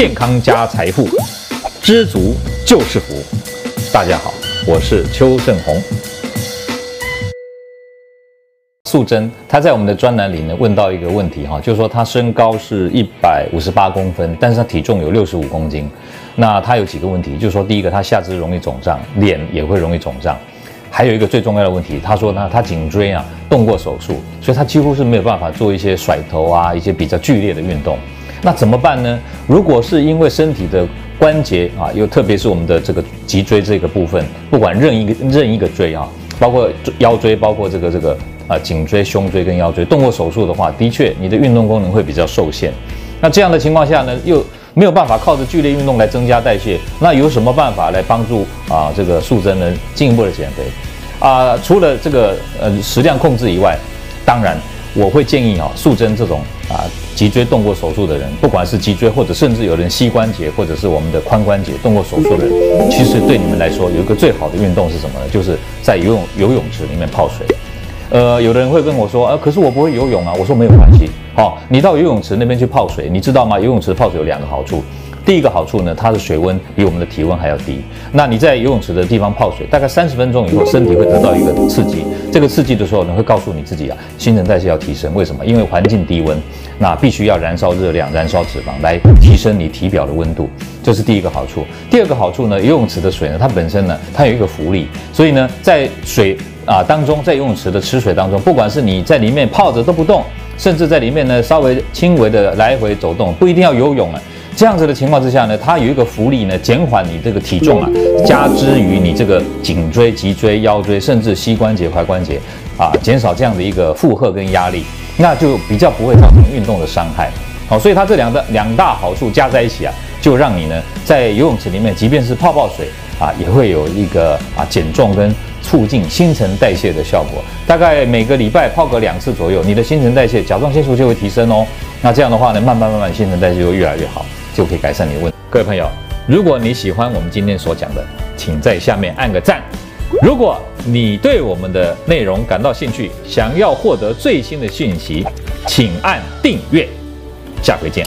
健康加财富，知足就是福。大家好，我是邱正红。素贞她在我们的专栏里呢问到一个问题哈，就是说她身高是一百五十八公分，但是她体重有六十五公斤。那她有几个问题，就是说第一个她下肢容易肿胀，脸也会容易肿胀。还有一个最重要的问题，他说呢，他颈椎啊动过手术，所以他几乎是没有办法做一些甩头啊，一些比较剧烈的运动。那怎么办呢？如果是因为身体的关节啊，又特别是我们的这个脊椎这个部分，不管任一个任一个椎啊，包括腰椎，包括这个这个啊颈椎、胸椎跟腰椎动过手术的话，的确你的运动功能会比较受限。那这样的情况下呢，又没有办法靠着剧烈运动来增加代谢，那有什么办法来帮助啊这个素贞呢进一步的减肥？啊，除了这个呃食量控制以外，当然我会建议啊素贞这种啊脊椎动过手术的人，不管是脊椎或者甚至有人膝关节或者是我们的髋关节动过手术的人，其实对你们来说有一个最好的运动是什么呢？就是在游泳游泳池里面泡水。呃，有的人会跟我说，呃，可是我不会游泳啊。我说没有关系，好，你到游泳池那边去泡水，你知道吗？游泳池泡水有两个好处。第一个好处呢，它的水温比我们的体温还要低。那你在游泳池的地方泡水，大概三十分钟以后，身体会得到一个刺激。这个刺激的时候呢，会告诉你自己啊，新陈代谢要提升。为什么？因为环境低温，那必须要燃烧热量、燃烧脂肪来提升你体表的温度。这是第一个好处。第二个好处呢，游泳池的水呢，它本身呢，它有一个浮力，所以呢，在水啊当中，在游泳池的池水当中，不管是你在里面泡着都不动，甚至在里面呢稍微轻微的来回走动，不一定要游泳啊。这样子的情况之下呢，它有一个福利呢，减缓你这个体重啊，加之于你这个颈椎、脊椎、腰椎，甚至膝关节、踝关节，啊，减少这样的一个负荷跟压力，那就比较不会造成运动的伤害。好，所以它这两个两大好处加在一起啊，就让你呢在游泳池里面，即便是泡泡水啊，也会有一个啊减重跟促进新陈代谢的效果。大概每个礼拜泡个两次左右，你的新陈代谢、甲状腺素就会提升哦。那这样的话呢，慢慢慢慢新陈代谢就越来越好。就可以改善你的问题。各位朋友，如果你喜欢我们今天所讲的，请在下面按个赞。如果你对我们的内容感到兴趣，想要获得最新的讯息，请按订阅。下回见。